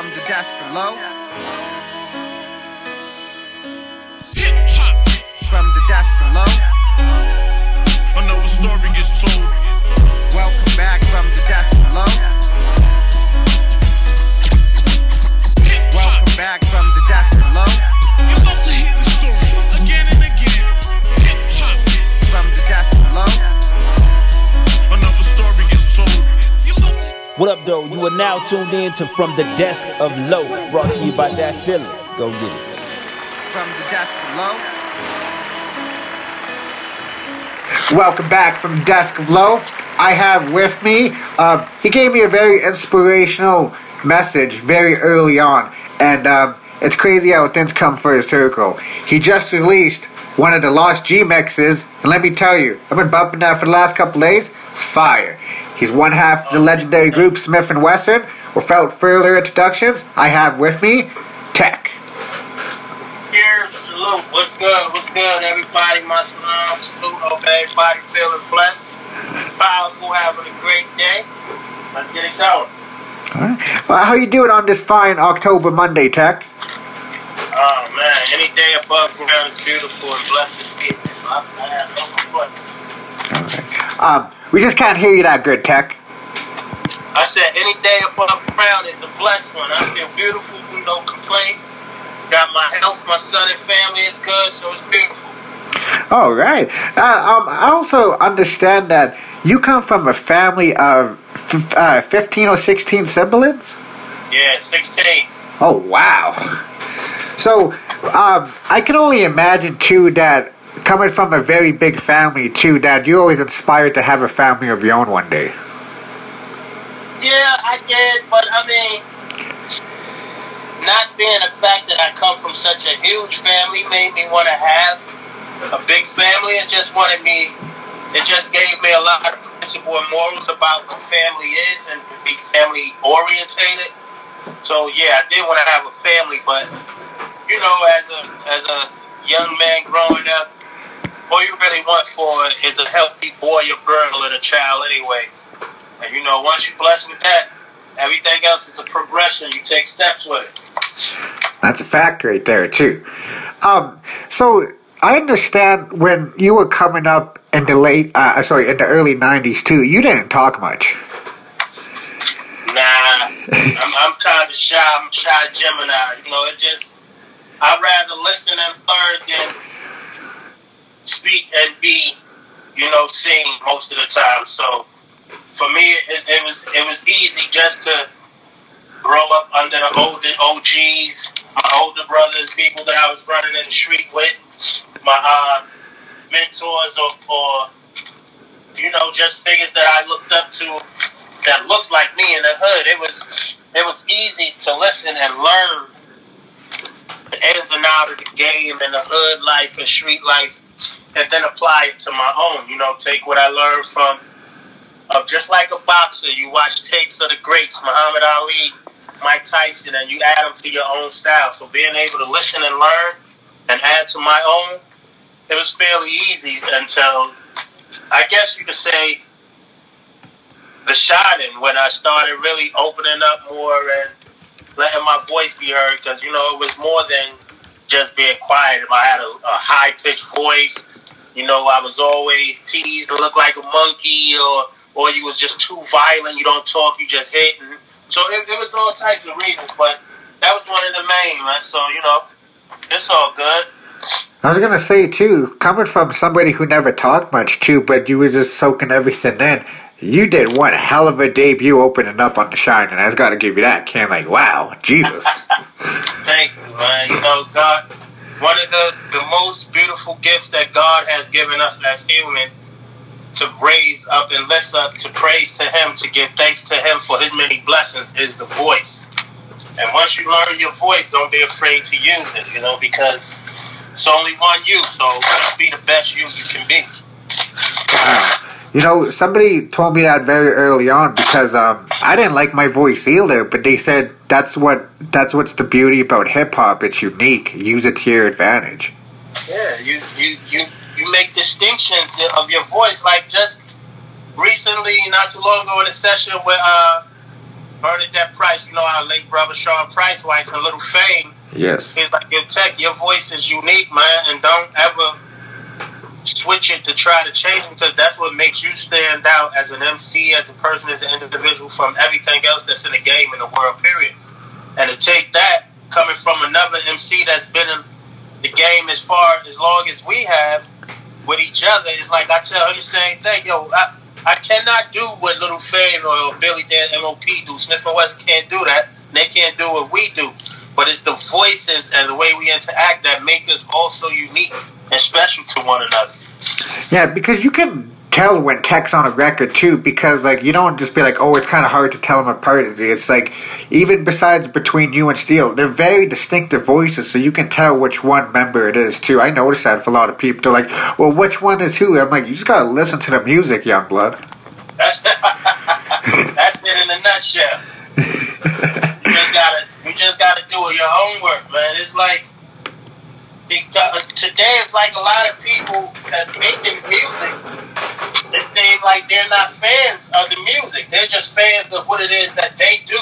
From the desk below. Hip hop. From the desk below. Another story gets told. Welcome back from the desk below. What up, though? You are now tuned in to From the Desk of Lo, brought to you by that feeling. Go get it. From the desk below. Welcome back from Desk of Lo. I have with me, um, he gave me a very inspirational message very early on, and um, it's crazy how things come for a circle. He just released one of the Lost G mixes, and let me tell you, I've been bumping that for the last couple days. Fire. He's one half of the legendary group Smif-N-Wessun. Without further introductions, I have with me Tek. Here, salute. What's good? What's good, everybody? My salam. Salute. Hope everybody feeling blessed, powerful, having a great day. Let's get it going. Alright. Well, how you doing on this fine October Monday, Tek? Oh man, any day above ground is beautiful and blessed to be. I I have no complaints. Um, we just can't hear you that good, Tek. I said any day above ground is a blessed one. I feel beautiful, no complaints. Got my health, my son and family is good, so it's beautiful. All right. Uh, um, I also understand that you come from a family of f- uh, 15 or 16 siblings. Yeah, 16. Oh, wow. So, um, I can only imagine, too, that coming from a very big family, too, that you always inspired to have a family of your own one day. Yeah, I did, but I mean, not being the fact that I come from such a huge family made me want to have a big family. It just wanted me, it just gave me a lot of principle and morals about what family is and to be family orientated. So yeah, I did want to have a family, but you know, as a as a young man growing up, all you really want for is a healthy boy or girl and a child anyway. And you know, once you're blessed with that, everything else is a progression. You take steps with it. That's a fact right there, too. Um, so, I understand when you were coming up in the late, uh, sorry, in the early 90s, too, you didn't talk much. Nah, I'm, I'm kind of shy. I'm shy Gemini. You know, it just I'd rather listen and learn than speak and be, you know, seen most of the time. So for me, it, it was it was easy just to grow up under the older OGs, my older brothers, people that I was running in the street with, my uh, mentors, or, or you know, just figures that I looked up to that looked like me in the hood. It was it was easy to listen and learn the ins and outs of the game and the hood life and street life, and then apply it to my own. You know, take what I learned from. Of just like a boxer, you watch tapes of the greats, Muhammad Ali, Mike Tyson, and you add them to your own style. So being able to listen and learn and add to my own, it was fairly easy until I guess you could say Dah Shinin when I started really opening up more and letting my voice be heard because you know it was more than just being quiet. If I had a, a high pitched voice, you know, I was always teased to look like a monkey or or you was just too violent. You don't talk, you just hit. And so it, it was all types of reasons, but that was one of the main. Right? So you know, it's all good. I was gonna say too, coming from somebody who never talked much too, but you was just soaking everything in. You did one hell of a debut opening up on the Shine, and I just gotta give you that. Can't like, wow, Jesus. Thank you, man. You know, God, one of the, the most beautiful gifts that God has given us as human to raise up and lift up, to praise to Him, to give thanks to Him for His many blessings is the voice. And once you learn your voice, don't be afraid to use it, you know, because it's only one you. So be the best you you can be. You know, somebody told me that very early on because um, I didn't like my voice either, but they said that's what that's what's the beauty about hip hop. It's unique. Use it to your advantage. Yeah, you, you, you, you make distinctions of your voice. Like just recently, not too long ago, in a session with uh, Bernadette Price, you know our late brother Sean Price, wife and Little Fame. Yes. He's like, your Tek, your voice is unique, man, and don't ever switch it to try to change because that's what makes you stand out as an MC, as a person, as an individual from everything else that's in the game in the world, period. And to take that coming from another MC that's been in the game as far as long as we have with each other, it's like I tell her the same thing. Yo, I, I cannot do what Little Fame or Billy Danze MOP do. Smif-N-Wessun can't do that. They can't do what we do. But it's the voices and the way we interact that make us also unique and special to one another. Yeah, because you can tell when Tek's on a record too, because like you don't just be like, oh, it's kind of hard to tell them apart. It's like even besides between you and Steele, they're very distinctive voices, so you can tell which one member it is too. I noticed that for a lot of people. They're like, well, which one is who? I'm like, you just gotta listen to the music, young blood. That's that's it in a nutshell. you just gotta you just gotta do your homework, man. It's like uh, today it's like a lot of people that's making music. It seems like they're not fans of the music. They're just fans of what it is that they do.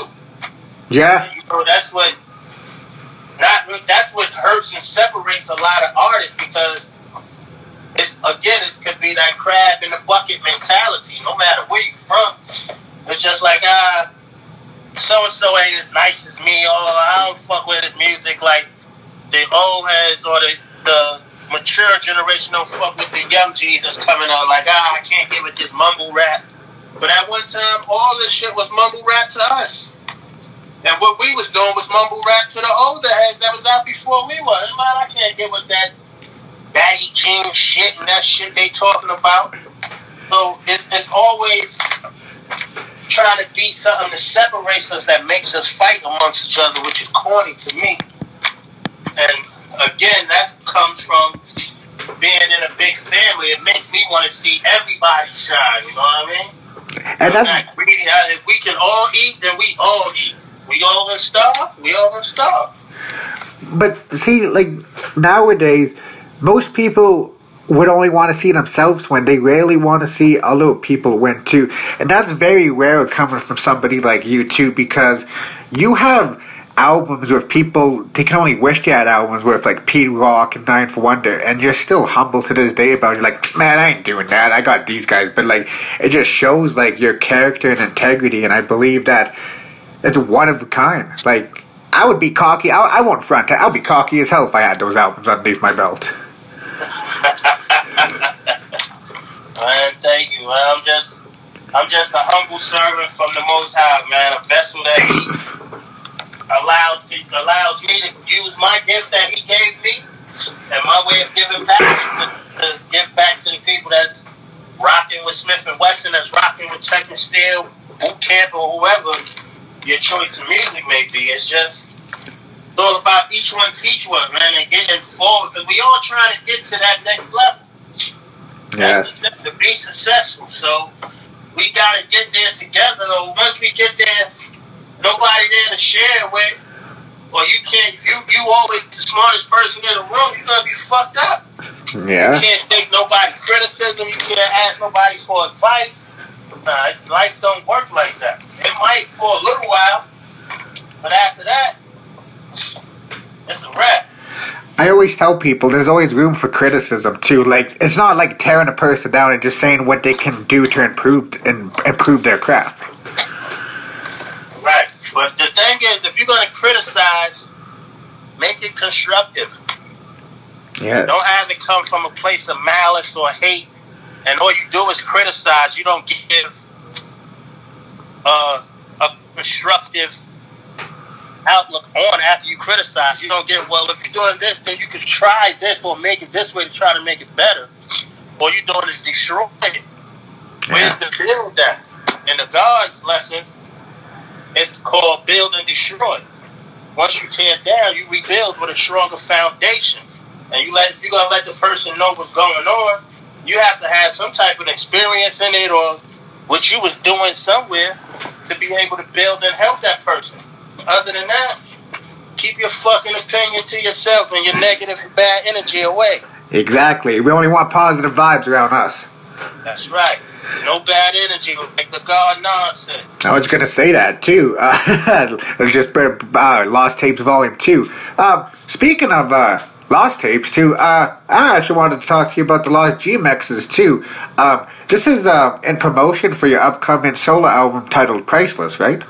Yeah, You know, that's what not that's what hurts and separates a lot of artists because it's again it could be that crab in the bucket mentality. No matter where you from, it's just like ah, so and so ain't as nice as me. Oh, I don't fuck with his music like the old heads or the the mature generation don't fuck with the young that's coming out. Like ah, I can't give it this mumble rap. But at one time, all this shit was mumble rap to us. And what we was doing was mumble rap to the older heads that was out before we were. And man, I can't get with that baggy jean shit and that shit they talking about. So it's it's always trying to be something that separates us that makes us fight amongst each other, which is corny to me. And again, that comes from being in a big family. It makes me want to see everybody shine. You know what I mean? and that's greedy. If we can all eat, then we all eat. We all gonna starve. We all gonna starve. But see, like nowadays, most people would only want to see themselves win. They rarely want to see other people win too, and that's very rare coming from somebody like you too, because you have albums with people they can only wish they had albums with like Pete Rock and 9th Wonder, and you're still humble to this day about it. You're like, man, I ain't doing that. I got these guys, but like it just shows like your character and integrity, and I believe that it's one of a kind. Like I would be cocky. I, I won't front. I'll be cocky as hell if I had those albums underneath my belt. Man, thank you. Man. I'm just, I'm just a humble servant from the Most High, man. A vessel that He allows allows me to use my gift that He gave me, and my way of giving back is to, to give back to the people that's rocking with Smif-N-Wessun, that's rocking with Tek and Steele, Boot Camp, or whoever your choice of music may be. It's just it's all about each one teach one, man, and getting forward because we all trying to get to that next level. Yes. That's the, to be successful. So we got to get there together. Though once we get there, nobody there to share it with, or you can't. You you always the smartest person in the room. You're gonna be fucked up. Yeah. You can't take nobody criticism. You can't ask nobody for advice. Nah, life don't work like that. It might for a little while, but after that, it's a wrap. I always tell people there's always room for criticism too. Like it's not like tearing a person down and just saying what they can do to improve and improve their craft. But the thing is, if you're going to criticize, make it constructive. Yeah. Don't have it come from a place of malice or hate, and all you do is criticize. You don't give uh, a constructive outlook on after you criticize. You don't get, well, if you're doing this, then you can try this or make it this way to try to make it better. All you're doing is destroying it. Where's the build that? In the God's lessons, it's called build and destroy. Once you tear down, you rebuild with a stronger foundation. And you let if you're gonna let the person know what's going on, you have to have some type of experience in it or what you was doing somewhere to be able to build and help that person. Other than that, keep your fucking opinion to yourself and your negative bad energy away. Exactly. We only want positive vibes around us. That's right. No bad energy like the God nonsense. I was gonna say that too. Uh, it was just uh, Lost Tapes Volume Two. Um, speaking of uh, Lost Tapes too, uh, I actually wanted to talk to you about the Lost G-Mixes too. Um, this is uh, in promotion for your upcoming solo album titled Priceless, right?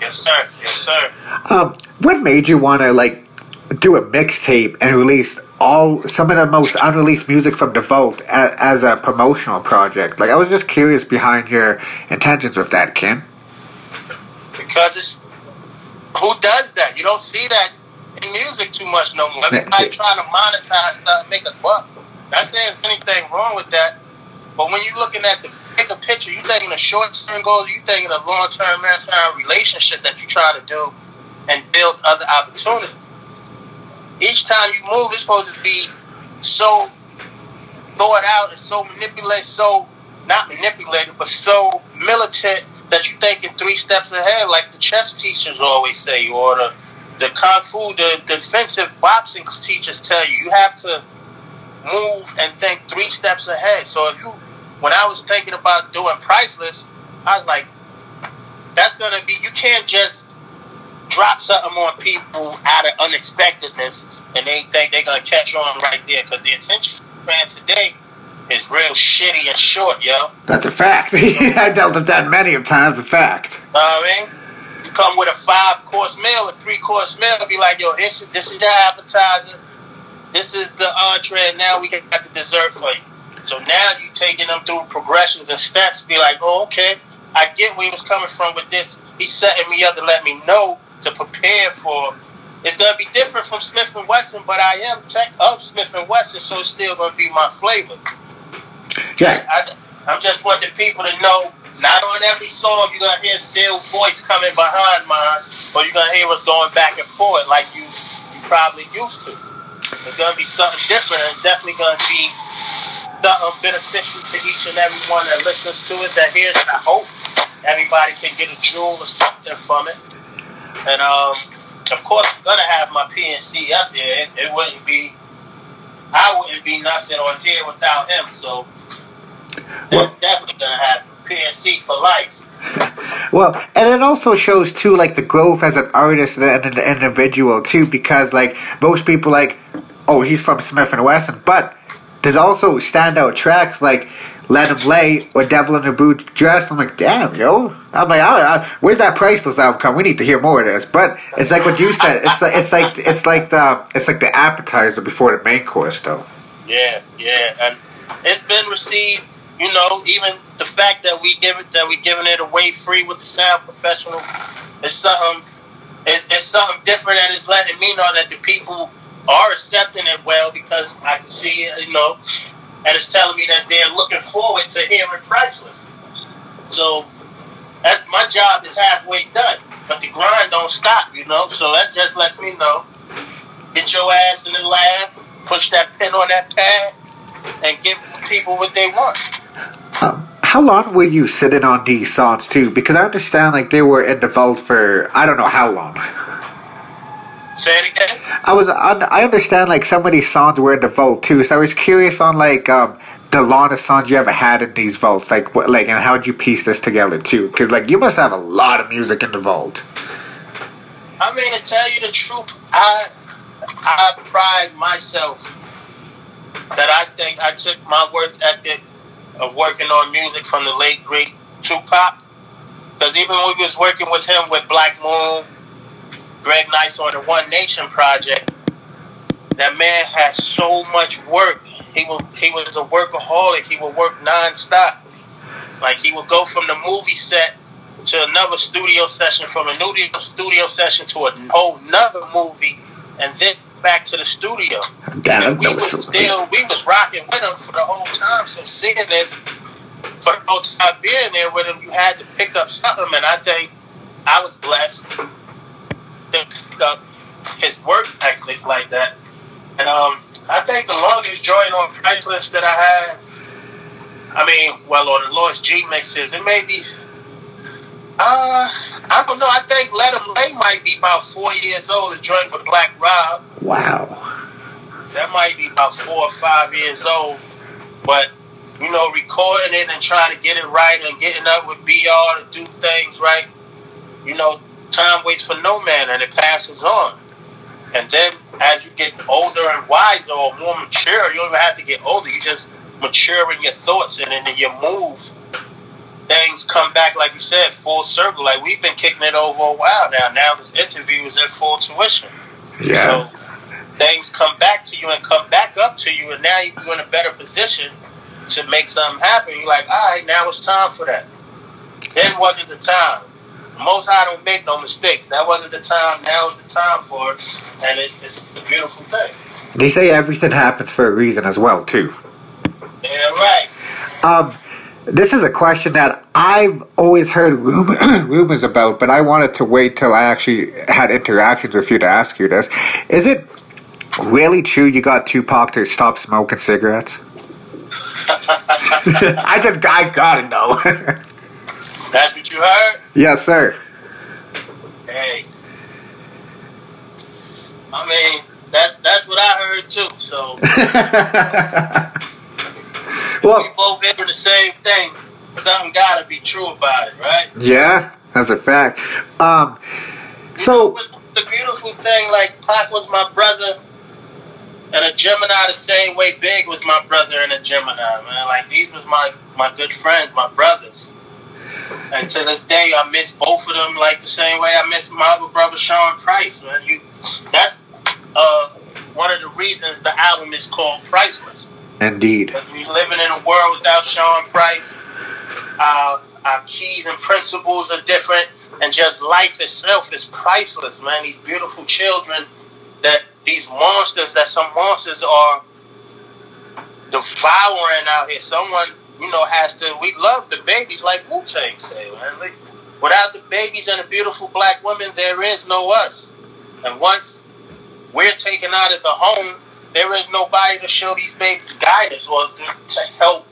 Yes, sir. Yes, sir. Um, what made you want to like do a mixtape and release all some of the most unreleased music from the vault as, as a promotional project? Like, I was just curious behind your intentions with that, Kim. Because it's who does that? You don't see that in music too much no more. Everybody trying to monetize something, make a buck. Not saying there's anything wrong with that, but when you're looking at the bigger picture, you're thinking of short term goals, you're thinking of long term, long term relationships that you try to do and build other opportunities. Each time you move, it's supposed to be so thought out and so manipulated, so not manipulated, but so militant that you thinking three steps ahead, like the chess teachers always say, or the the kung fu, the defensive boxing teachers tell you. You have to move and think three steps ahead. So if you, when I was thinking about doing priceless, I was like, that's gonna be. You can't just drop something on people out of unexpectedness and they think they're gonna catch on right there because the attention span today is real shitty and short, yo. That's a fact. I dealt with that many of times. A fact. Know I mean? You come with a five course meal, a three course meal, be like, yo, this, this is your appetizer, this is the entree, and now we got the dessert for you. So now you taking them through progressions and steps, be like, oh, okay, I get where he was coming from with this. He's setting me up to let me know to prepare for. It's gonna be different from Smif-N-Wessun, but I am Tek of Smif-N-Wessun, so it's still gonna be my flavor. Yeah. I, I'm just wanting people to know. Not on every song you're gonna hear Steele voice coming behind mine, or you're gonna hear us going back and forth like you you probably used to. It's gonna be something different, and definitely gonna be something beneficial to each and every one that listens to it. That hears it. I hope everybody can get a jewel or something from it. And um, of course, I'm gonna have my PNC up there. It, it wouldn't be, I wouldn't be nothing on here without him. So Well- definitely gonna have PNC for life. Well, and it also shows too, like the growth as an artist and an individual too, because like most people like, oh, he's from Smif-N-Wessun, but there's also standout tracks like "Let 'Em Lay" or "Devil in a boot Dress." I'm like, damn, yo. I'm like, I, I, where's that priceless album come? We need to hear more of this. But it's like what you said. It's like it's like it's like the it's like the appetizer before the main course, though. Yeah, yeah, and it's been received. You know, even the fact that we give it that we giving it away free with the sound professional, it's something. It's, it's something different, and it's letting me know that the people are accepting it well because I can see. You know, and it's telling me that they're looking forward to hearing priceless. So that my job is halfway done, but the grind don't stop. You know, so that just lets me know. Get your ass in the lab, push that pen on that pad, and give people what they want. Um, how long were you sitting on these songs too? Because I understand like they were in the vault for I don't know how long. Say it again. I was I I understand like some of these songs were in the vault too, so I was curious on like um the longest songs you ever had in these vaults, like what like and how would you piece this together too? Because like you must have a lot of music in the vault. I mean, to tell you the truth, I I pride myself that I think I took my work ethic of working on music from the late great Tupac. Because even when we was working with him with Black Moon, Greg Nice on the One Nation project, that man had so much work. He was he was a workaholic. He would work nonstop. Like he would go from the movie set to another studio session, from a new studio session to a whole nother movie, and then back to the studio. Damn, And we was so still we was rocking with him for the whole time. So seeing this for the whole time being there with him, you had to pick up something, and I think I was blessed pick up his work ethic like that. And um, I think the longest joint on Priceless that I had, I mean, well, on the Lost G mixes, it may be. Uh, I don't know. I think Let 'Em Lay might be about four years old. The joint with Black Rob. wow. That might be about four or five years old. But you know, recording it and trying to get it right and getting up with BR to do things right, you know, time waits for no man and it passes on. And then as you get older and wiser or more mature, you don't even have to get older. You just mature in your thoughts and in your moves. Things come back, like you said, full circle. Like we've been kicking it over a while now. Now this interview is in full tuition. Yeah. So things come back to you and come back up to you, and now you're in a better position to make something happen. You're like, all right, now it's time for that. Then wasn't the time. Most High don't make no mistakes. That wasn't the time. Now is the time for it, and it's, it's a beautiful thing. They say everything happens for a reason as well, too. Yeah, right. Um, this is a question that I've always heard rumor, rumors about, but I wanted to wait till I actually had interactions with you to ask you this. Is it really true you got Tupac to stop smoking cigarettes? I just I gotta know. That's what you heard. yes, sir. Hey, I mean, that's that's what I heard too. So we well, both heard the same thing. Something gotta be true about it, right? yeah, that's a fact. Um, so But the beautiful thing, like Pac was my brother, and a Gemini the same way Big was my brother and a Gemini, man. Like these was my my good friends, my brothers. And to this day, I miss both of them like the same way I miss my other brother Sean Price, man. You, that's uh, one of the reasons the album is called Priceless. indeed, we living in a world without Sean Price. Our, our keys and principles are different, and just life itself is priceless, man. These beautiful children, that these monsters, that some monsters are devouring out here. Someone, you know, has to. We love the babies, like Wu Tang say, man. Without the babies and the beautiful black women, there is no us. And once we're taken out of the home, there is nobody to show these babies guidance or to, help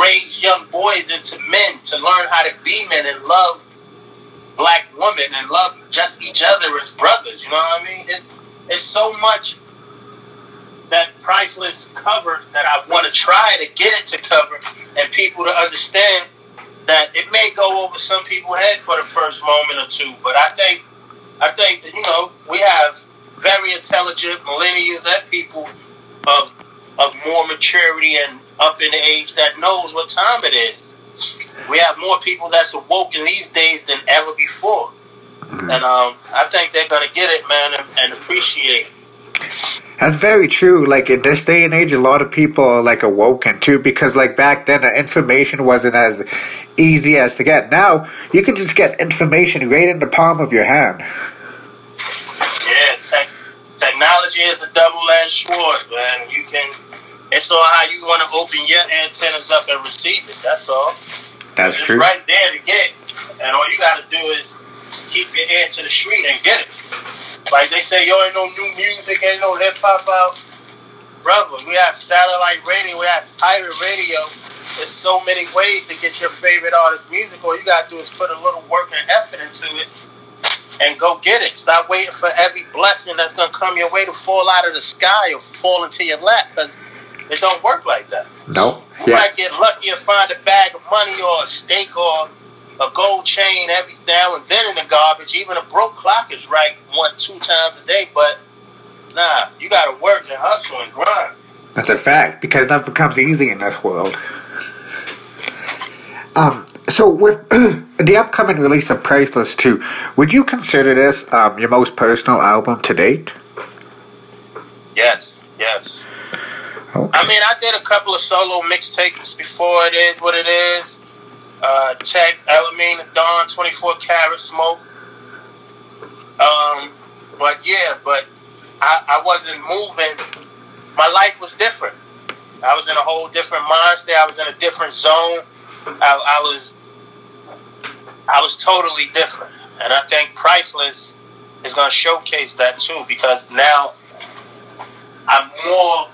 raise young boys into men to learn how to be men and love black women and love just each other as brothers. You know what I mean? It, it's so much that priceless covers that I want to try to get it to cover and people to understand that it may go over some people's head for the first moment or two, but I think I think that, you know we have very intelligent millennials and people of of more maturity and up in age that knows what time it is. We have more people that's awoken these days than ever before, and um, I think they're gonna get it, man, and, and appreciate it. That's very true. Like in this day and age, a lot of people are like awoken too, because like back then, the information wasn't as easy as to get. Now you can just get information right in the palm of your hand. Yeah, tech, technology is a double-edged sword, man. You can. It's all how you want to open your antennas up and receive it. That's all. That's it's true. right there to get, and all you got to do is keep your ear to the street and get it. Like they say, yo, ain't no new music, ain't no hip hop out. Brother, we have satellite radio, we have pirate radio. There's so many ways to get your favorite artist music. All you gotta do is put a little work and effort into it and go get it. Stop waiting for every blessing that's gonna come your way to fall out of the sky or fall into your lap because it don't work like that. No. You Yeah. might get lucky and find a bag of money or a steak or a gold chain every now and then in the garbage. Even a broke clock is right one, two times a day, but nah, you gotta work and hustle and grind. That's a fact because nothing comes easy in this world. Um, so with the upcoming release of Priceless 2, would you consider this um, your most personal album to date? Yes, yes. Okay. I mean, I did a couple of solo mixtapes before it is what it is. Uh, Tech, Elamine, Dawn, 24 Karat Smoke. Um, but yeah, but I, I wasn't moving. My life was different. I was in a whole different mindset. I was in a different zone. I, I was, I was totally different. And I think Priceless is going to showcase that too because now I'm more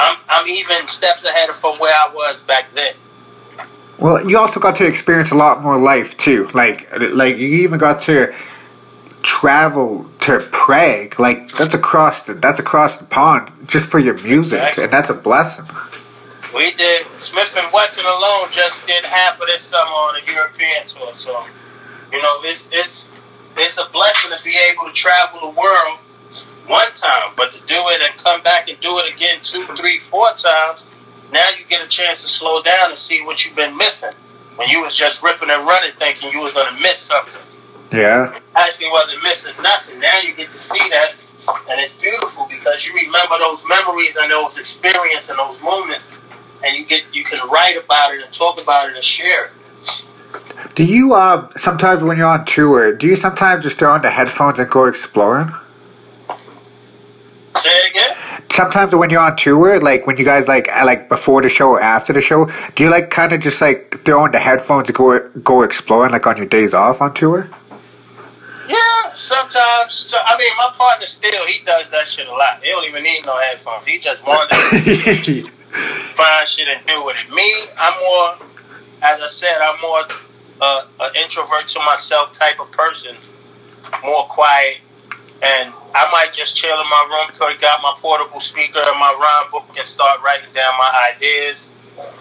I'm, I'm even steps ahead of from where I was back then. Well, you also got to experience a lot more life too. Like, like you even got to travel to Prague. Like that's across the that's across the pond just for your music, Exactly. and that's a blessing. We did Smith and Wesson alone just did half of this summer on a European tour. So, you know, it's it's it's a blessing to be able to travel the world one time, but to do it and come back and do it again two, three, four times, now you get a chance to slow down and see what you've been missing. When you was just ripping and running thinking you was gonna miss something. Yeah. Actually wasn't missing nothing. Now you get to see that and it's beautiful because you remember those memories and those experiences and those moments and you get you can write about it and talk about it and share it. Do you uh sometimes when you're on tour, do you sometimes just throw on the headphones and go exploring? Say it again? Sometimes when you're on tour, like when you guys like like before the show or after the show, do you like kind of just like throw on the headphones and go go exploring like on your days off on tour? Yeah, sometimes. So, I mean, my partner Steele he does that shit a lot. He don't even need no headphones. He just wanders, find shit and do with it. Me, I'm more, as I said, I'm more uh, an introvert to myself type of person, more quiet, and I might just chill in my room, because I got my portable speaker and my rhyme book, and start writing down my ideas.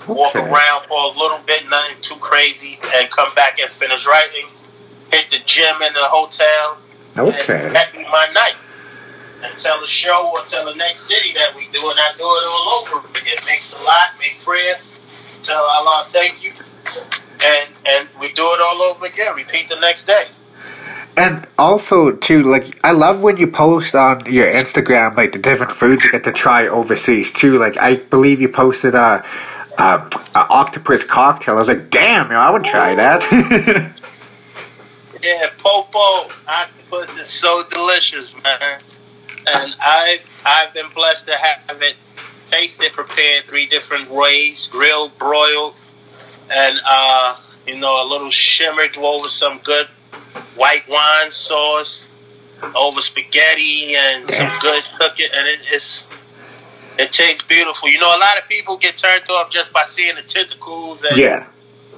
Walk around for a little bit, nothing too crazy, and come back and finish writing. Hit the gym in the hotel. Okay. And that be my night. Until the show or until the next city that we do, and I do it all over again. Make salat, make prayer, tell Allah thank you, and and we do it all over again. Repeat the next day. And also too, like I love when you post on your Instagram like the different foods you get to try overseas too. Like I believe you posted a, a, a octopus cocktail. I was like, damn, yo, I would try that. Yeah, popo octopus is so delicious, man. And I I've been blessed to have it tasted, prepared three different ways: grilled, broiled, and uh, you know a little shimmered over some good white wine sauce, over spaghetti and some good cooking, and it, it's it tastes beautiful. You know, a lot of people get turned off just by seeing the tentacles and yeah.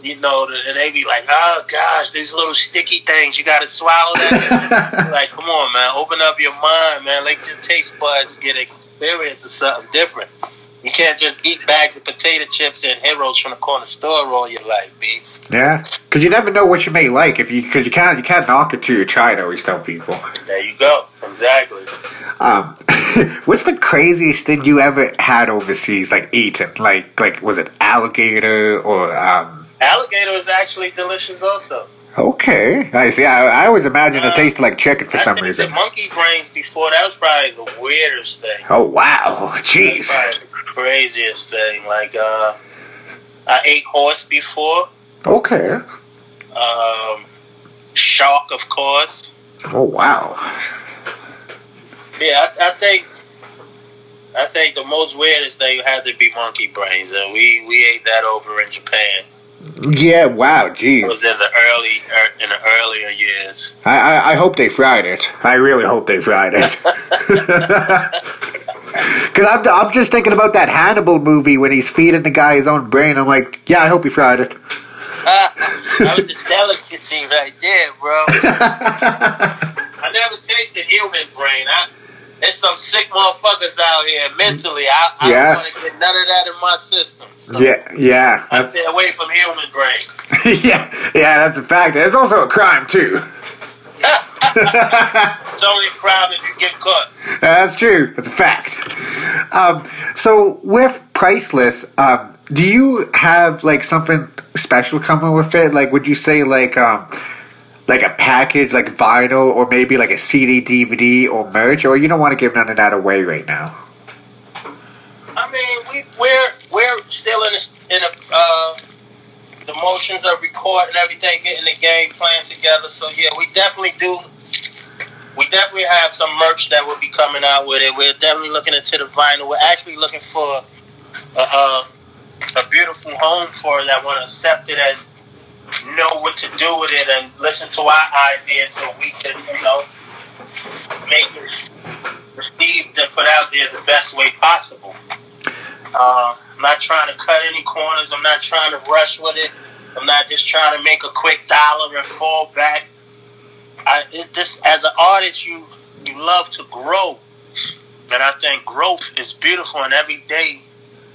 you know, and they be like, "Oh gosh, these little sticky things, you got to swallow that." like, come on, man, open up your mind, man. Let your taste buds get experience of something different. You can't just eat bags of potato chips and heroes from the corner store all your life, B. Yeah, because you never know what you may like if you because you can't you can't knock it till you try. I always tell people. There you go. Exactly. Um, what's the craziest thing you ever had overseas, like eaten? Like like was it alligator or um? Alligator is actually delicious, also. Okay, I see. I, I always imagine it Uh, tasted like chicken for I some reason. monkey brains before. That was probably the weirdest thing. Oh wow, That's jeez. probably the craziest thing. Like, uh, I ate horse before. Okay. Um, shark, of course. Oh wow. Yeah, I, I think I think the most weirdest thing had to be monkey brains, and we we ate that over in Japan. Yeah. Wow. Jeez. It was in the early er, in the earlier years. I, I I hope they fried it. I really hope they fried it. Because I'm, I'm just thinking about that Hannibal movie when he's feeding the guy his own brain. I'm like, yeah, I hope he fried it. that was a delicacy right there, bro. I never tasted human brain. I, there's some sick motherfuckers out here mentally. I, I Yeah. don't want to get none of that in my system. So Yeah, yeah, I stay away from human brain. yeah, yeah. That's a fact. It's also a crime too. It's only a crime if you get caught. That's true. That's a fact. Um, so with Priceless, um, do you have like something special coming with it? Like, would you say like um, like a package, like vinyl, or maybe like a CD, DVD, or merch, or you don't want to give none of that away right now? I mean, we we're we're still in a, in a uh, the motions of recording everything, getting the game plan together. So yeah, we definitely do. We definitely have some merch that will be coming out with it. We're definitely looking into the vinyl. We're actually looking for a, a, a beautiful home for that want to accept it and know what to do with it and listen to our ideas so we can, you know, make it received and put out there the best way possible. Uh, I'm not trying to cut any corners. I'm not trying to rush with it. I'm not just trying to make a quick dollar and fall back. I, it, this as an artist, you you love to grow, and I think growth is beautiful. And every day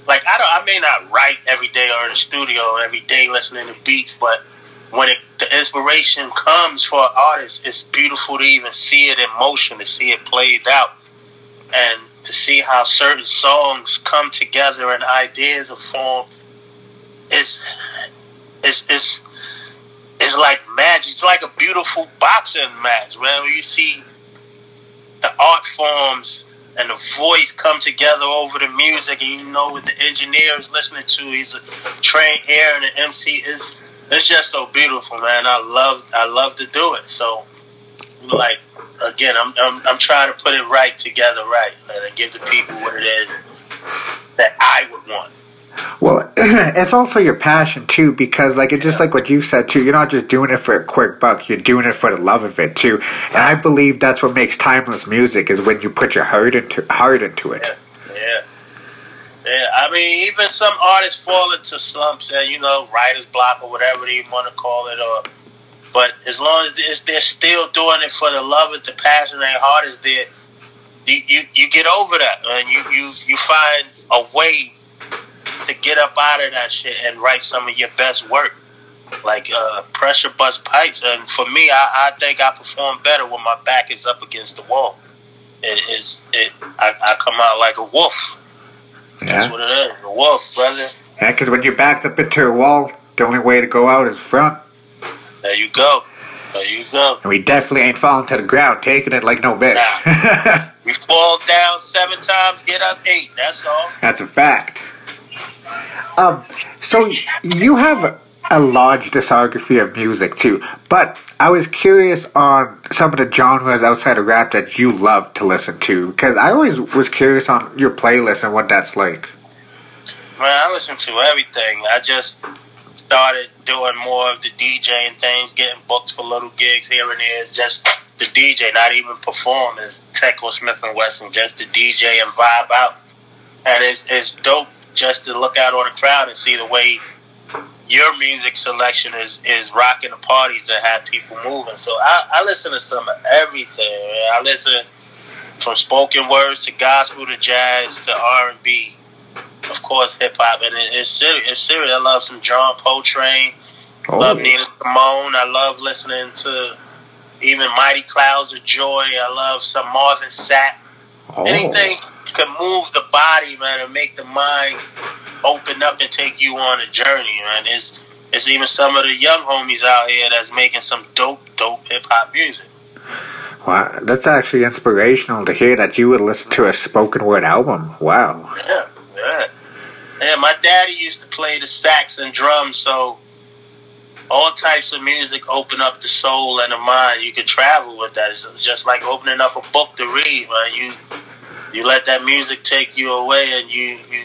like I don't. I may not write every day or in the studio every day listening to beats, but when it, the inspiration comes for an artist, it's beautiful to even see it in motion, to see it played out, and to see how certain songs come together and ideas are formed. Is is is it's like magic. It's like a beautiful boxing match, man. Where you see the art forms and the voice come together over the music, and you know what the engineer is listening to. He's a trained ear, and the MC is. It's just so beautiful, man. I love, I love to do it. So, like, again, I'm, I'm, I'm trying to put it right together, right, and give the people what it is that I would want. Well, it's also your passion too, because like it's just like what you said too. You're not just doing it for a quick buck. You're doing it for the love of it too. And I believe that's what makes timeless music is when you put your heart into heart into it. Yeah, yeah, yeah. I mean, even some artists fall into slumps and you know, writer's block or whatever you want to call it, or. But as long as they're still doing it for the love of the passion, their heart is there. You, you you get over that, and you you you find a way to get up out of that shit and write some of your best work. Like uh, pressure bust pipes, and for me, I, I think I perform better when my back is up against the wall. It is it. I, I come out like a wolf. Yeah. That's what it is, a wolf, brother. yeah. Because when you're backed up into a wall, the only way to go out is front. There you go. There you go. And we definitely ain't falling to the ground, taking it like no bitch. We fall down seven times, get up eight. That's all. That's a fact. Um, so you have a large discography of music too, but I was curious on some of the genres outside of rap that you love to listen to because I always was curious on your playlist and what that's like. Man, I listen to everything. I just started doing more of the DJing things, getting booked for little gigs here and there. Just the DJ, not even perform as Tek or Smif-N-Wessun, just the DJ and vibe out. And it's it's dope just to look out on the crowd and see the way your music selection is is rocking the parties and have people moving. So I, I listen to some of everything. I listen from spoken words to gospel to jazz to R and B of course, hip hop, and it, it's serious. It's serious. I love some John Coltrane. Oh, love Nina Simone. I love listening to even Mighty Clouds of Joy. I love some Marvin Sapp. Oh. Anything can move the body, man, and make the mind open up and take you on a journey, man. It's it's even some of the young homies out here that's making some dope, dope hip hop music. Wow, that's actually inspirational to hear that you would listen to a spoken word album. Wow. Yeah, yeah. Yeah, my daddy used to play the sax and drums, so all types of music open up the soul and the mind. You can travel with that. It's just like opening up a book to read, man. You you let that music take you away, and you you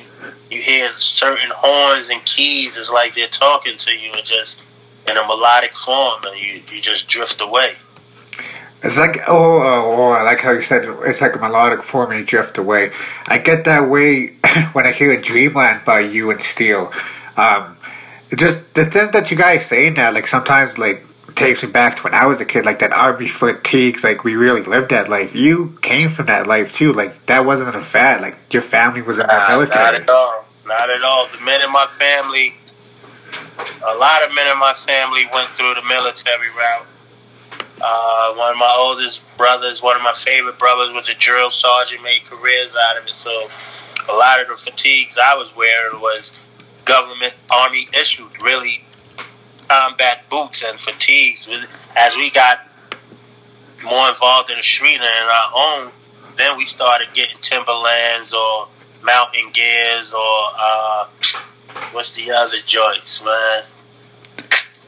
you hear certain horns and keys. It's like they're talking to you, and just in a melodic form, and you you just drift away. It's like oh, oh, oh I like how you said it's like a melodic form and you drift away. I get that way when I hear Dreamland by you and Steele. Um, just the things that you guys say now, like sometimes like takes me back to when I was a kid, like that army fatigues, like we really lived that life. You came from that life too, like that wasn't a fad. Like your family was in the Nah, military. Not at all. Not at all. The men in my family, a lot of men in my family went through the military route. Uh, one of my oldest brothers, one of my favorite brothers, was a drill sergeant, made careers out of it. So a lot of the fatigues I was wearing was government army issued, really combat boots and fatigues. As we got more involved in the street and in our own, then we started getting Timberlands or Mountain Gears or uh, what's the other joints, man?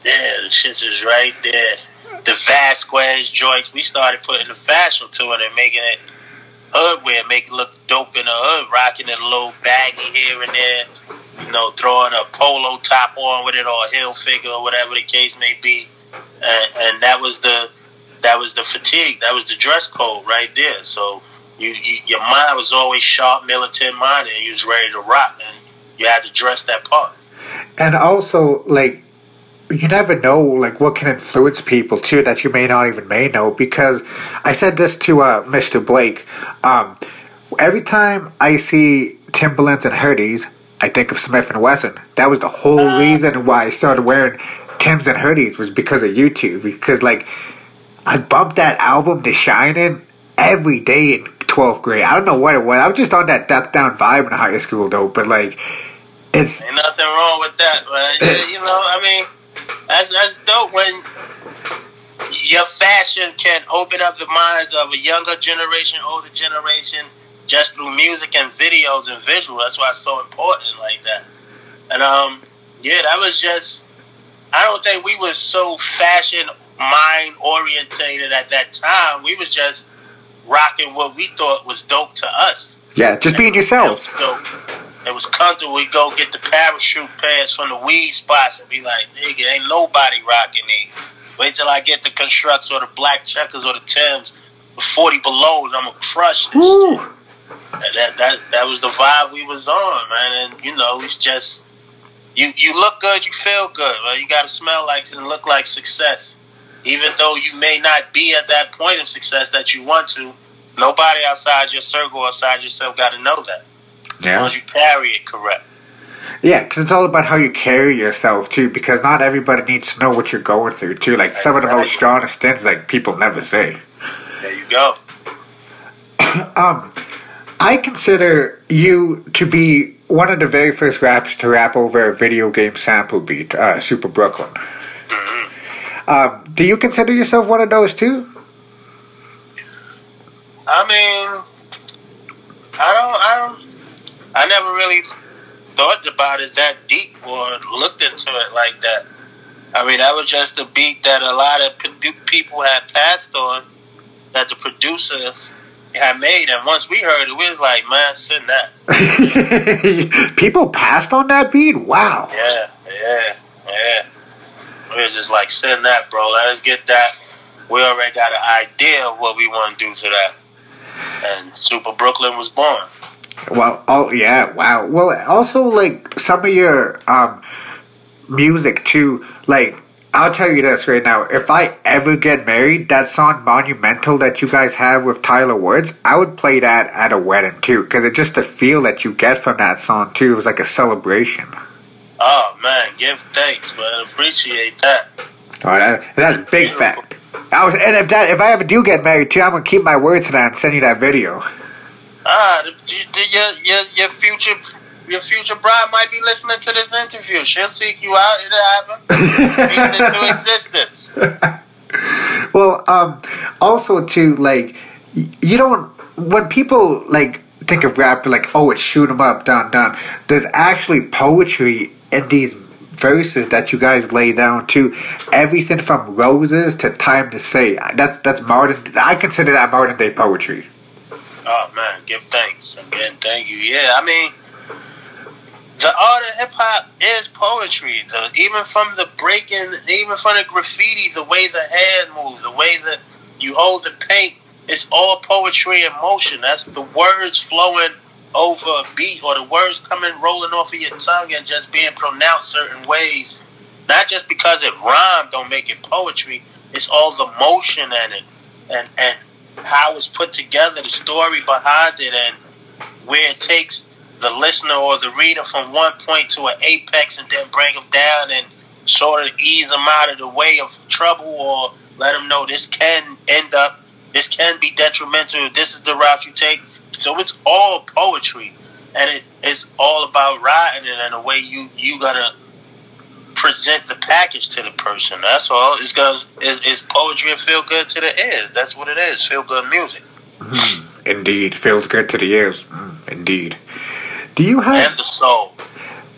Yeah, the shits is right there. The Vasquez joints, we started putting the fashion to it and making it hood wear, make it look dope in the hood, rocking it a little baggy here and there, you know, throwing a polo top on with it or a Hilfiger or whatever the case may be. And, and that was the that was the fatigue, that was the dress code right there. So you, you your mind was always sharp, militant minded, and you was ready to rock, and you had to dress that part. And also, like, you never know, like, what can influence people too that you may not even may know. Because I said this to uh, Mr. Blake. Um, every time I see Timberlands and hoodies, I think of Smif-N-Wessun. That was the whole oh. reason why I started wearing Tims and hoodies was because of YouTube. Because like I bumped that album, Dah Shinin, every day in twelfth grade. I don't know what it was. I was just on that duck down vibe in high school though. But like, it's Ain't nothing wrong with that. Yeah, you know, I mean, that's that's dope when your fashion can open up the minds of a younger generation, older generation, just through music and videos and visual. That's why it's so important like that. And um, yeah, that was just. I don't think we was so fashion mind orientated at that time. We was just rocking what we thought was dope to us. yeah, just being yourselves. It was, dope. it was comfortable. We go get the parachute pants from the weed spots and be like, nigga, ain't nobody rocking these. Wait till I get the constructs or the black checkers or the Tims with 40 below and I'm gonna crush this. Woo. That, that that was the vibe we was on, man. And you know, it's just you you look good, you feel good. Well, you gotta smell like and look like success. Even though you may not be at that point of success that you want to, nobody outside your circle, outside yourself, got to know that. Yeah, you carry it correct. yeah, because it's all about how you carry yourself too. Because not everybody needs to know what you're going through too. Like some of the most strongest things, like people never say. There you go. Um, I consider you to be one of the very first raps to rap over a video game sample beat, uh, Super Brooklyn. Um, do you consider yourself one of those too? I mean, I don't, I don't, I never really thought about it that deep or looked into it like that. I mean, that was just a beat that a lot of people had passed on that the producer had made, and once we heard it, we was like, man, send that. People passed on that beat. Wow. Yeah, yeah, yeah. We was just like, send that, bro. Let us get that. We already got an idea of what we want to do to that. And Super Brooklyn was born. Well, oh yeah, wow. Well, also like some of your um music too. Like I'll tell you this right now: if I ever get married, that song "Monumental" that you guys have with Tyler Woods, I would play that at a wedding too, because it's just the feel that you get from that song too. It was like a celebration. Oh man, give thanks, man. Appreciate that. All right, that, that's a big fact. I was, and if that, if I ever do get married too, I'm gonna keep my word to that and send you that video. Ah, your, your your future your future bride might be listening to this interview. She'll seek you out. It'll happen. Into existence. Well, um, also too, like you don't when people like think of rap, like, oh, it's shoot 'em up, done, done. There's actually poetry in these verses that you guys lay down too. Everything from roses to time to say. That's that's modern. I consider that modern day poetry. Oh man, give thanks again. Thank you. Yeah, I mean, the art of hip hop is poetry. The, even from the breaking, even from the graffiti, the way the hand moves, the way that you hold the paint, it's all poetry in motion. That's the words flowing over a beat, or the words coming rolling off of your tongue and just being pronounced certain ways. Not just because it rhymed, don't make it poetry. It's all the motion in it, and and how it's put together, the story behind it, and where it takes the listener or the reader from one point to an apex and then bring them down and sort of ease them out of the way of trouble or let them know this can end up, this can be detrimental, this is the route you take. So it's all poetry, and it, it's all about writing it in a way you, you gotta present the package to the person. That's all. It's because it's, it's poetry and feel good to the ears. That's what it is. Feel good music Indeed, feels good to the ears. Mm, indeed. Do you have? and the soul.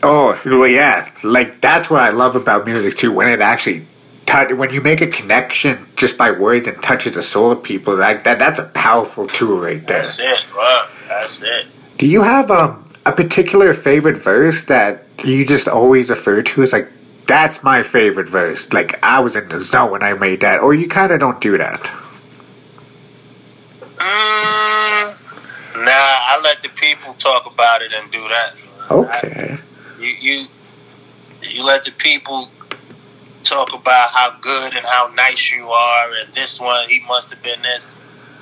Oh, well, yeah. Like that's what I love about music too. When it actually, touch, when you make a connection just by words and touches the soul of people, like that, that's a powerful tool right there. That's it, bro. That's it. Do you have um a particular favorite verse that you just always refer to as like that's my favorite verse? Like I was in the zone when I made that, or you kind of don't do that. Mm, nah, I let the people talk about it and do that. Okay. You you you let the people talk about how good and how nice you are, and this one he must have been this.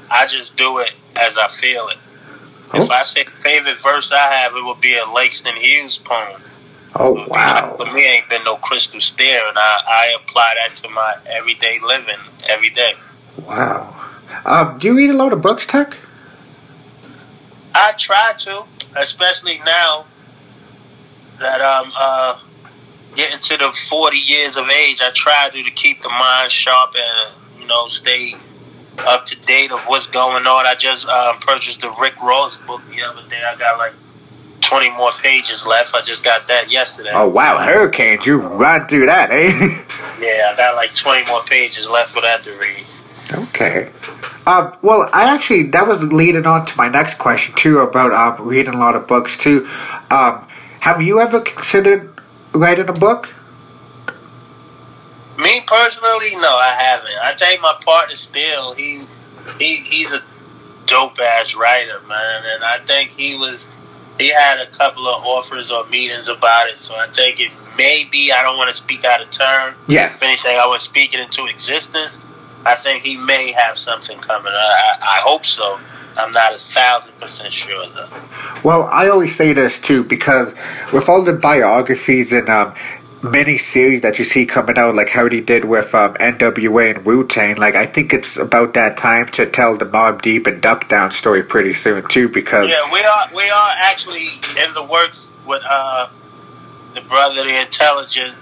I just do it as I feel it. If Oh. I say favorite verse I have, it would be a Langston Hughes poem. Oh wow. For me, ain't been no crystal stair, and I, I apply that to my everyday living every day. Wow. Um, do you read a lot of books, Tek? I try to, especially now that I'm uh, getting to the 40 years of age. I try to, to keep the mind sharp and, you know, stay up to date of what's going on. I just um, purchased the Rick Ross book the other day. I got like 20 more pages left. I just got that yesterday. Oh wow, hurricanes! You run through that, eh? Yeah, I got like 20 more pages left for that to read. Okay. Um, well, I actually that was leading on to my next question too about um, reading a lot of books too. Um, have you ever considered writing a book? Me personally, no, I haven't. I think my partner Steele he he he's a dope ass writer, man, and I think he was he had a couple of offers or meetings about it. So I think it maybe I don't want to speak out of turn. Yeah. If anything, I was speaking into existence. I think he may have something coming. I, I, hope so. I'm not a thousand percent sure though. Well, I always say this too because with all the biographies and um, many series that you see coming out, like how he did with um, NWA and Wu Tang, like I think it's about that time to tell the Mobb Deep and Duck Down story pretty soon too. Because Yeah, we are we are actually in the works with uh the brother, the intelligent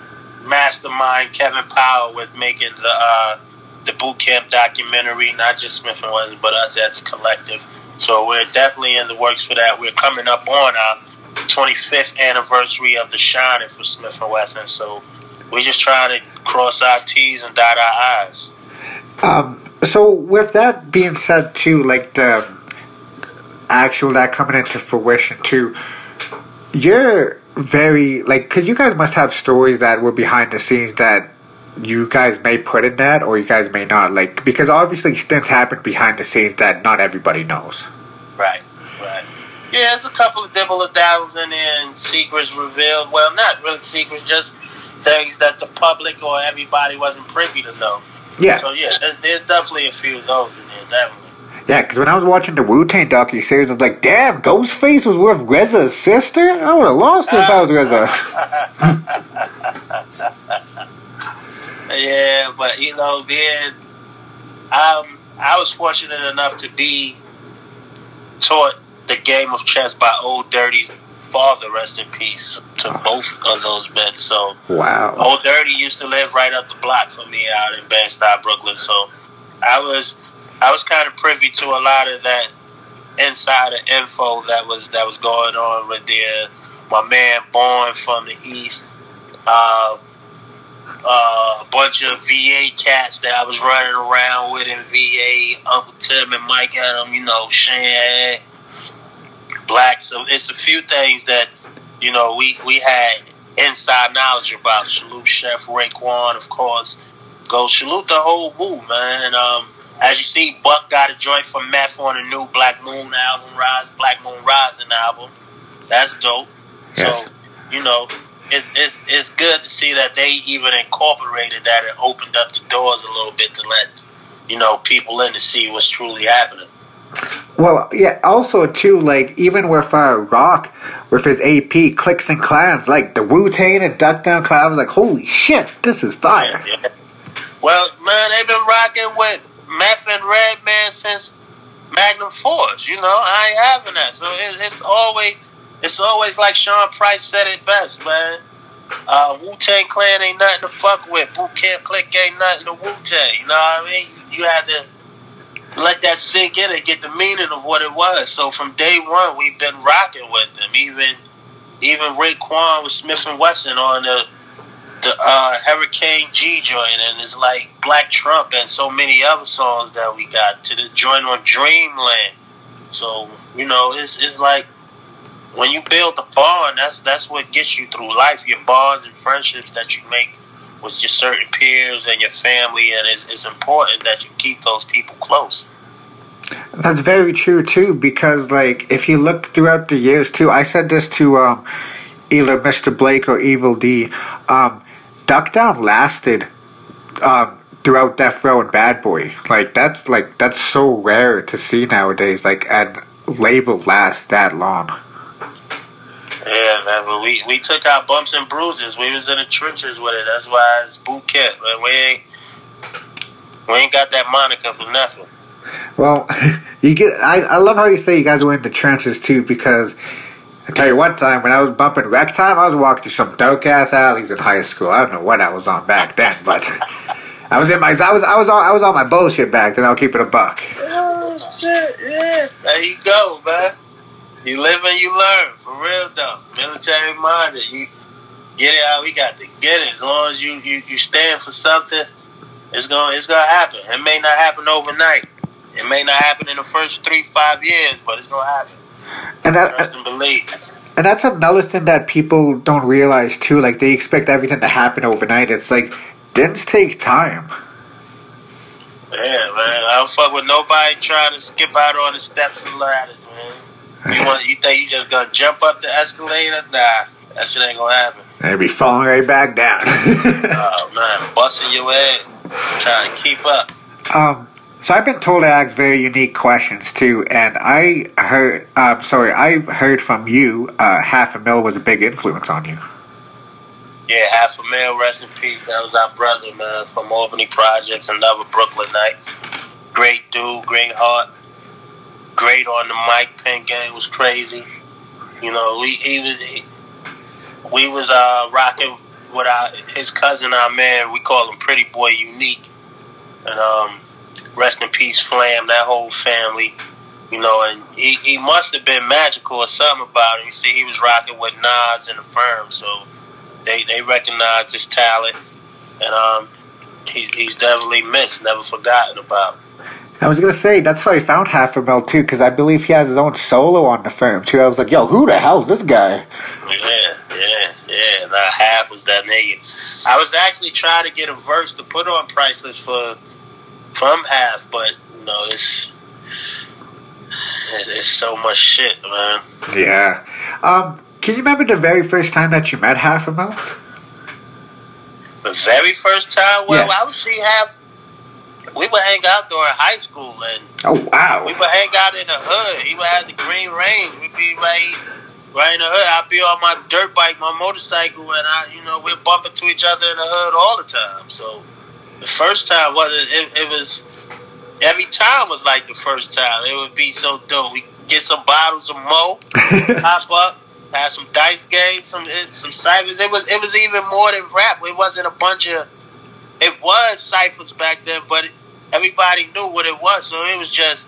mastermind Kevin Powell with making the uh the boot camp documentary, not just Smif-N-Wessun, but us as a collective. So we're definitely in the works for that. We're coming up on our 25th anniversary of Dah Shinin for Smif-N-Wessun. So we're just trying to cross our T's and dot our I's. Um, so with that being said, too, like the actual that coming into fruition too, you're very like, cause you guys must have stories that were behind the scenes that you guys may put in that, or you guys may not. Like, because obviously things happen behind the scenes that not everybody knows. Right, right. Yeah, there's a couple of dabbles in there and secrets revealed. Well, not really secrets, just things that the public or everybody wasn't privy to know. Yeah, So yeah, there's, there's definitely a few of those in there, definitely. yeah. Because when I was watching the Wu Tang docu series, I was like, damn, Ghostface was with RZA's sister. I would have lost if I was RZA. Yeah, but you know, then um, I was fortunate enough to be taught the game of chess by Ol' Dirty's father. Rest in peace to both of those men. So wow. Ol' Dirty used to live right up the block from me out in Bed-Stuy, Brooklyn. So I was I was kind of privy to a lot of that insider info that was that was going on with their my man born from the east. Uh, uh, a bunch of VA cats that I was running around with in VA. Uncle Tim and Mike had them, you know, Shan, Black. So it's a few things that you know we we had inside knowledge about. Salute Chef Raekwon, of course. Go salute the whole Wu, man. And, um, as you see, Buck got a joint from Meth on the new Black Moon album, Rise, Black Moon Rising album. That's dope. Yes. So, you know, it's, it's it's good to see that they even incorporated that and opened up the doors a little bit to let you know people in to see what's truly happening. Well, yeah. Also, too, like even with uh, Rock, with his AP clicks and clans, like the Wu Tang and Duck Down was like, holy shit, this is fire. Yeah. Well, man, they've been rocking with Meth and Redman since Magnum Force. You know, I ain't having that. So it, it's always, it's always like Sean Price said it best, man. Uh, Wu Tang Clan ain't nothing to fuck with. Boot Camp Clik ain't nothing to Wu Tang. You know what I mean? You had to let that sink in and get the meaning of what it was. So from day one, we've been rocking with them. Even even Raekwon with Smif-N-Wessun on the the uh, Hurricane G joint, and it's like Black Trump and so many other songs that we got to the joint on Dreamland. So you know, it's it's like when you build the bond, that's that's what gets you through life. Your bonds and friendships that you make with your certain peers and your family, and it's, it's important that you keep those people close. That's very true too, because like if you look throughout the years too, I said this to um, either Mr. Blake or Evil Dee. Um, Duck Down lasted um, throughout Death Row and Bad Boy. Like that's like that's so rare to see nowadays. Like and label lasts that long. Yeah, man, but we, we took our bumps and bruises. We was in the trenches with it. That's why it's boot camp. Man. We ain't we ain't got that moniker for nothing. Well, you get. I, I love how you say you guys were in the trenches too, because I tell you one time when I was bumping rec time, I was walking through some dark ass alleys in high school. I don't know what I was on back then, but I was in my. I was I was on I was on my bullshit back then. I'll keep it a buck. Oh shit, yeah. There you go, man. You live and you learn, for real though. Military minded. You get it how we got to get it. As long as you, you, you stand for something, it's gonna it's gonna happen. It may not happen overnight. It may not happen in the first three, five years, but it's gonna happen. And that, Trust and believe. And that's another thing that people don't realize too. Like they expect everything to happen overnight. It's like things take time. Yeah, man. I don't fuck with nobody trying to skip out on the steps and ladders. You want you think you just gonna jump up the escalator? Nah, that shit ain't gonna happen. They'd be falling right back down. Oh man, busting your head, trying to keep up. um, so I've been told to ask very unique questions too, and I heard. Um, sorry, I've heard from you. Uh, Half-A-Mil was a big influence on you. Yeah, Half-A-Mil, rest in peace. That was our brother, man, from Albany Projects, another Brooklyn night. Great dude, great heart, great on the mic. Pen game was crazy. You know, we he was he, we was uh rocking with our his cousin, our man. We call him Pretty Boy Unique, and um, rest in peace, Flam. That whole family. You know, and he, he must have been magical or something about him. You see, he was rocking with Nas and the firm, so they they recognized his talent, and um, he's he's definitely missed, never forgotten about. I was gonna say that's how I found Half-A-Mil too, because I believe he has his own solo on the firm too. I was like, yo, who the hell is this guy? Yeah, yeah, yeah. Now half was that nigga. I was actually trying to get a verse to put on Priceless for from half, but you know it's it's, so much shit, man. Yeah. Um, can you remember the very first time that you met Half-A-Mil? The very first time, well, Yeah. I would see half. We would hang out during high school, and Oh wow, we would hang out in the hood. He would have the green range. We'd be right, right in the hood. I'd be on my dirt bike, my motorcycle, and I, you know, we're bumping to each other in the hood all the time. So the first time wasn't. It, it was every time was like the first time. It would be so dope. We get some bottles of Mo, pop up, have some dice games, some some ciphers. It was it was even more than rap. It wasn't a bunch of. It was ciphers back then, but everybody knew what it was. So it was just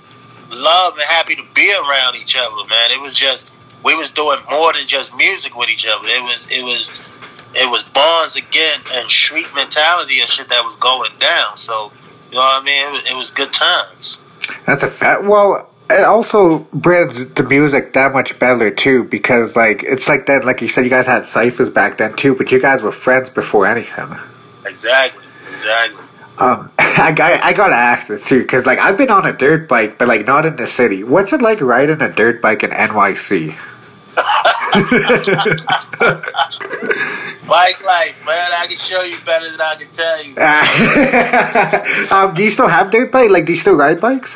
love and happy to be around each other, man. It was just we was doing more than just music with each other. It was it was it was bonds again and street mentality and shit that was going down. So you know what I mean? It was, it was good times. That's a fact. Well, it also brings the music that much better too, because like it's like that. Like you said, you guys had ciphers back then too, but you guys were friends before anything. Exactly, exactly. Um, I got I gotta ask this too, because like I've been on a dirt bike, but like not in the city. What's it like riding a dirt bike in NYC? Bike life, man. I can show you better than I can tell you. um, do you still have dirt bike? Like, do you still ride bikes?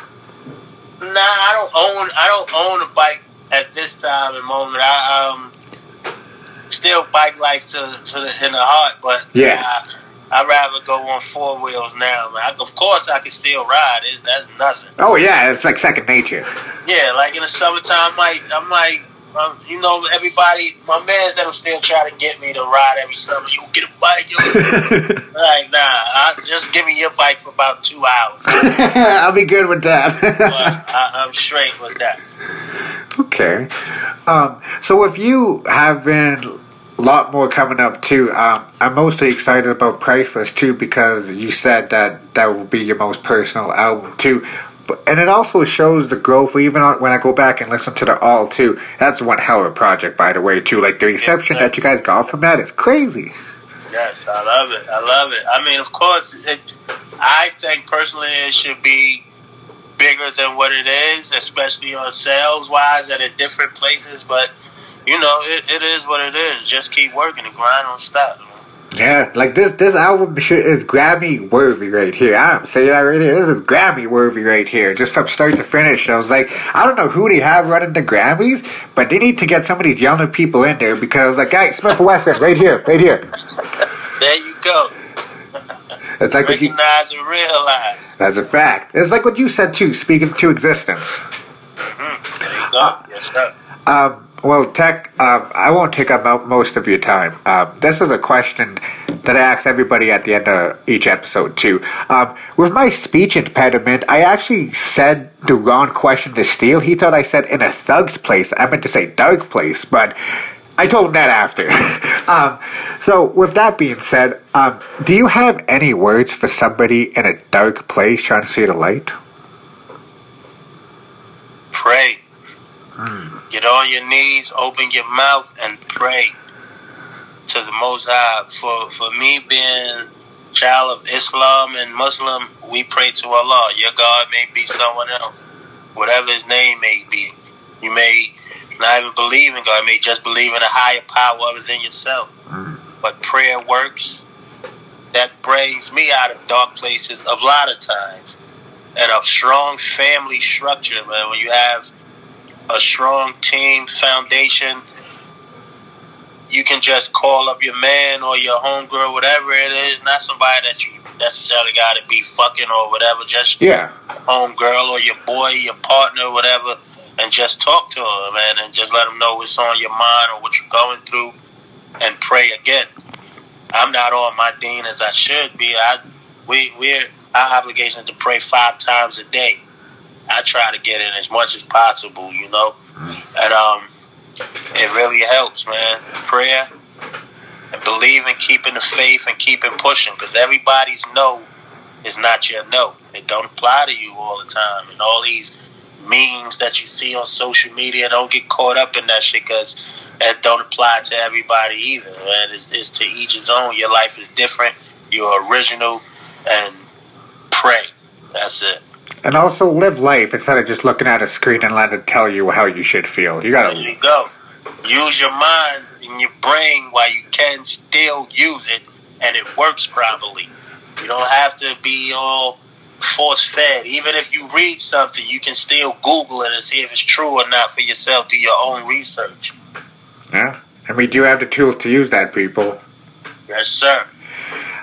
Nah, I don't own. I don't own a bike at this time and moment. I um still bike life to, to the, in the heart, but Yeah. I, I'd rather go on four wheels now. Man. Of course, I can still ride. That's nothing. Oh yeah, it's like second nature. Yeah, like in the summertime, I might, I might. Um, you know, everybody, my man's that'll still try to get me to ride every summer. You get a bike, you like nah. I, just give me your bike for about two hours. I'll be good with but that. I, I'm straight with that. okay. Um, so if you having a lot more coming up too, um, I'm mostly excited about Priceless too because you said that that will be your most personal album too. But, and it also shows the growth. Even on, when I go back and listen to the all too, that's one hell of a project, by the way, too. Like the reception that you guys got from that is crazy. Yes, I love it. I love it. I mean, of course, it, I think personally it should be bigger than what it is, especially on sales wise and in different places. But you know, it, it is what it is. Just keep working and grind on stop. Yeah, like this this album shit is Grammy worthy right here. I'm saying that right here. This is Grammy worthy right here. Just from start to finish. I was like, I don't know who they have running the Grammys, but they need to get some of these younger people in there because like guy Smith Wesson right here, right here. There you go. It's like what you, Recognize and realize. that's a fact. It's like what you said too, speaking to existence. There you go. yes, sir. Um, well, Tek, um, I won't take up most of your time. Um, this is a question that I ask everybody at the end of each episode, too. Um, with my speech impediment, I actually said the wrong question to Steele. He thought I said in a thug's place. I meant to say dark place, but I told him that after. um, so, with that being said, um, do you have any words for somebody in a dark place trying to see the light? Pray. Get on your knees, open your mouth, and pray to the Most High. For for me being child of Islam and Muslim, we pray to Allah. Your God may be someone else, whatever His name may be. You may not even believe in God. You may just believe in a higher power other than yourself. But prayer works. That brings me out of dark places a lot of times. And a strong family structure, man. When you have a strong team foundation, you can just call up your man or your homegirl, whatever it is. Not somebody that you necessarily got to be fucking or whatever. Just Yeah. homegirl or your boy, your partner, whatever, and just talk to them, man, and just let them know what's on your mind or what you're going through, and pray again. I'm not on my dean as I should be. I we we're our obligation is to pray five times a day. I try to get in as much as possible, you know, and um, it really helps, man. Prayer and believe in keeping the faith and keeping pushing, because everybody's no is not your no. It don't apply to you all the time, and all these memes that you see on social media. Don't get caught up in that shit because that don't apply to everybody either. Man, it's, it's to each his own. Your life is different. You're original, and pray. That's it. And also live life instead of just looking at a screen and letting it tell you how you should feel. You gotta. you go. Use your mind and your brain while you can still use it, and it works properly. You don't have to be all force fed. Even if you read something, you can still Google it and see if it's true or not for yourself. Do your own research. Yeah. And we do have the tools to use that, people. Yes, sir.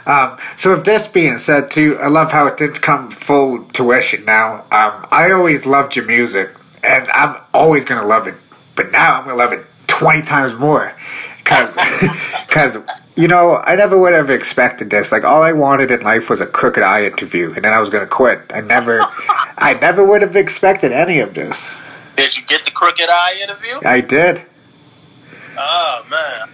Um, so with this being said, too, I love how it's come full tuition now. Um, I always loved your music, and I'm always gonna love it. But now I'm gonna love it twenty times more, cause, cause you know I never would have expected this. Like all I wanted in life was a Crooked I interview, and then I was gonna quit. I never, I never would have expected any of this. Did you get the Crooked I interview? I did, Oh man,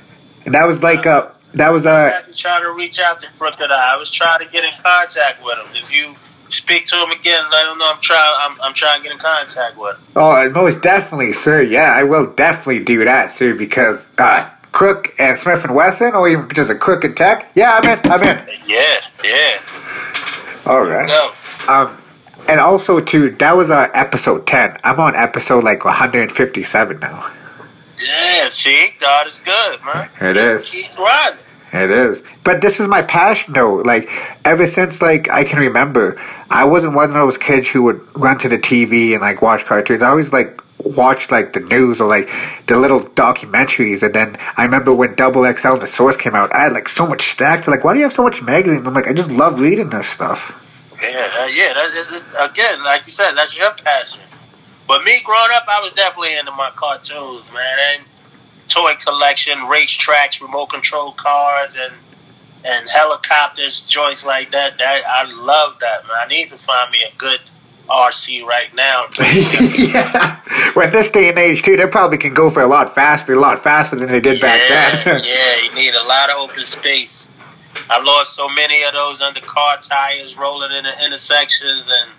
and that was like a, that was I a. had to try to reach out to crooked eye. I was trying to get in contact with him. If you speak to him again, let him know I'm trying. I'm, I'm trying to get in contact with him. Oh, most definitely, sir. Yeah, I will definitely do that, sir, because uh, Crook and Smif-N-Wessun, or even just a Crook and Tek. Yeah, I'm in. I'm in. Yeah, yeah. All right. Go. Um, and also too, that was uh, episode ten. I'm on episode like 157 now. Yeah, see, God is good, man. It is. Keep grinding. It is. But this is my passion, though. Like ever since like I can remember, I wasn't one of those kids who would run to the TV and like watch cartoons. I always like watched like the news or like the little documentaries. And then I remember when Double XL and the Source came out, I had like so much stacked. Like, why do you have so much magazines? I'm like, I just love reading this stuff. Yeah, uh, yeah. That is, is- again, like you said, that's your passion. But me growing up, I was definitely into my cartoons, man, and toy collection, racetracks, remote control cars, and and helicopters, joints like that. That I love that, man. I need to find me a good RC right now. yeah. With this day and age too, they probably can go for a lot faster, a lot faster than they did back then. yeah, you need a lot of open space. I lost so many of those under car tires, rolling in the intersections and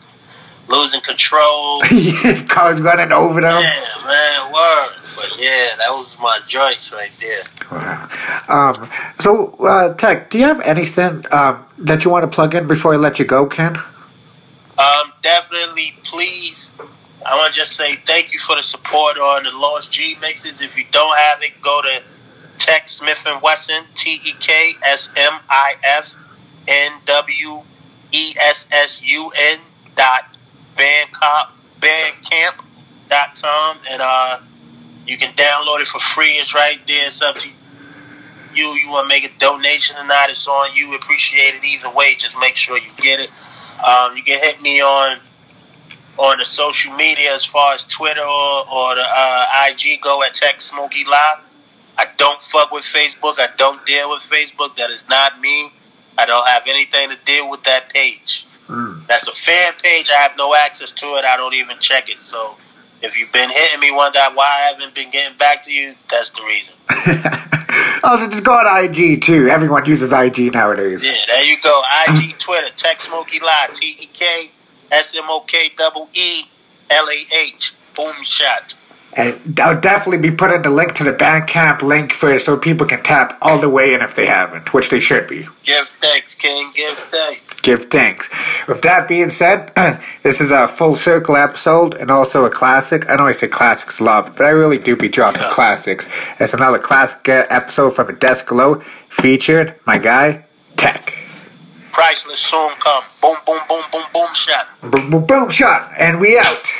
losing control. Cars running over them. Yeah, man, word. But yeah, that was my joints right there. Wow. Um, so, uh, Tek, do you have anything um, that you want to plug in before I let you go, Ken? Um, definitely, please. I want to just say thank you for the support on the Lost G-Mixes. If you don't have it, go to Tek Smith and Wesson, T E K S M I F N W E S S U N dot bandcamp bandcamp and uh you can download it for free. It's right there. It's up to you. You want to make a donation or not? It's on you. Appreciate it either way. Just make sure you get it. Um, you can hit me on on the social media as far as Twitter or, or the uh, IG go at Tek Smokeelah. I don't fuck with Facebook. I don't deal with Facebook. That is not me. I don't have anything to deal with that page. Mm. That's a fan page. I have no access to it. I don't even check it. So if you've been hitting me, wonder why I haven't been getting back to you, that's the reason. Oh, also, just go on IG too. Everyone uses IG nowadays. Yeah, there you go. IG, Twitter, Tek Smokeelah, T E K S M O K double E L A H. Boom shot. And I'll definitely be putting the link to the Bandcamp link for so people can tap all the way in if they haven't, which they should be. Give thanks, King. Give thanks. Give thanks. With that being said, this is a full circle episode and also a classic. I know I say classics a lot, but I really do be dropping Yeah. classics. It's another classic uh, episode from a desk low featured my guy Tek. Priceless soon come. Boom, boom, boom, boom, boom shot. Boom, boom, boom shot, and we out.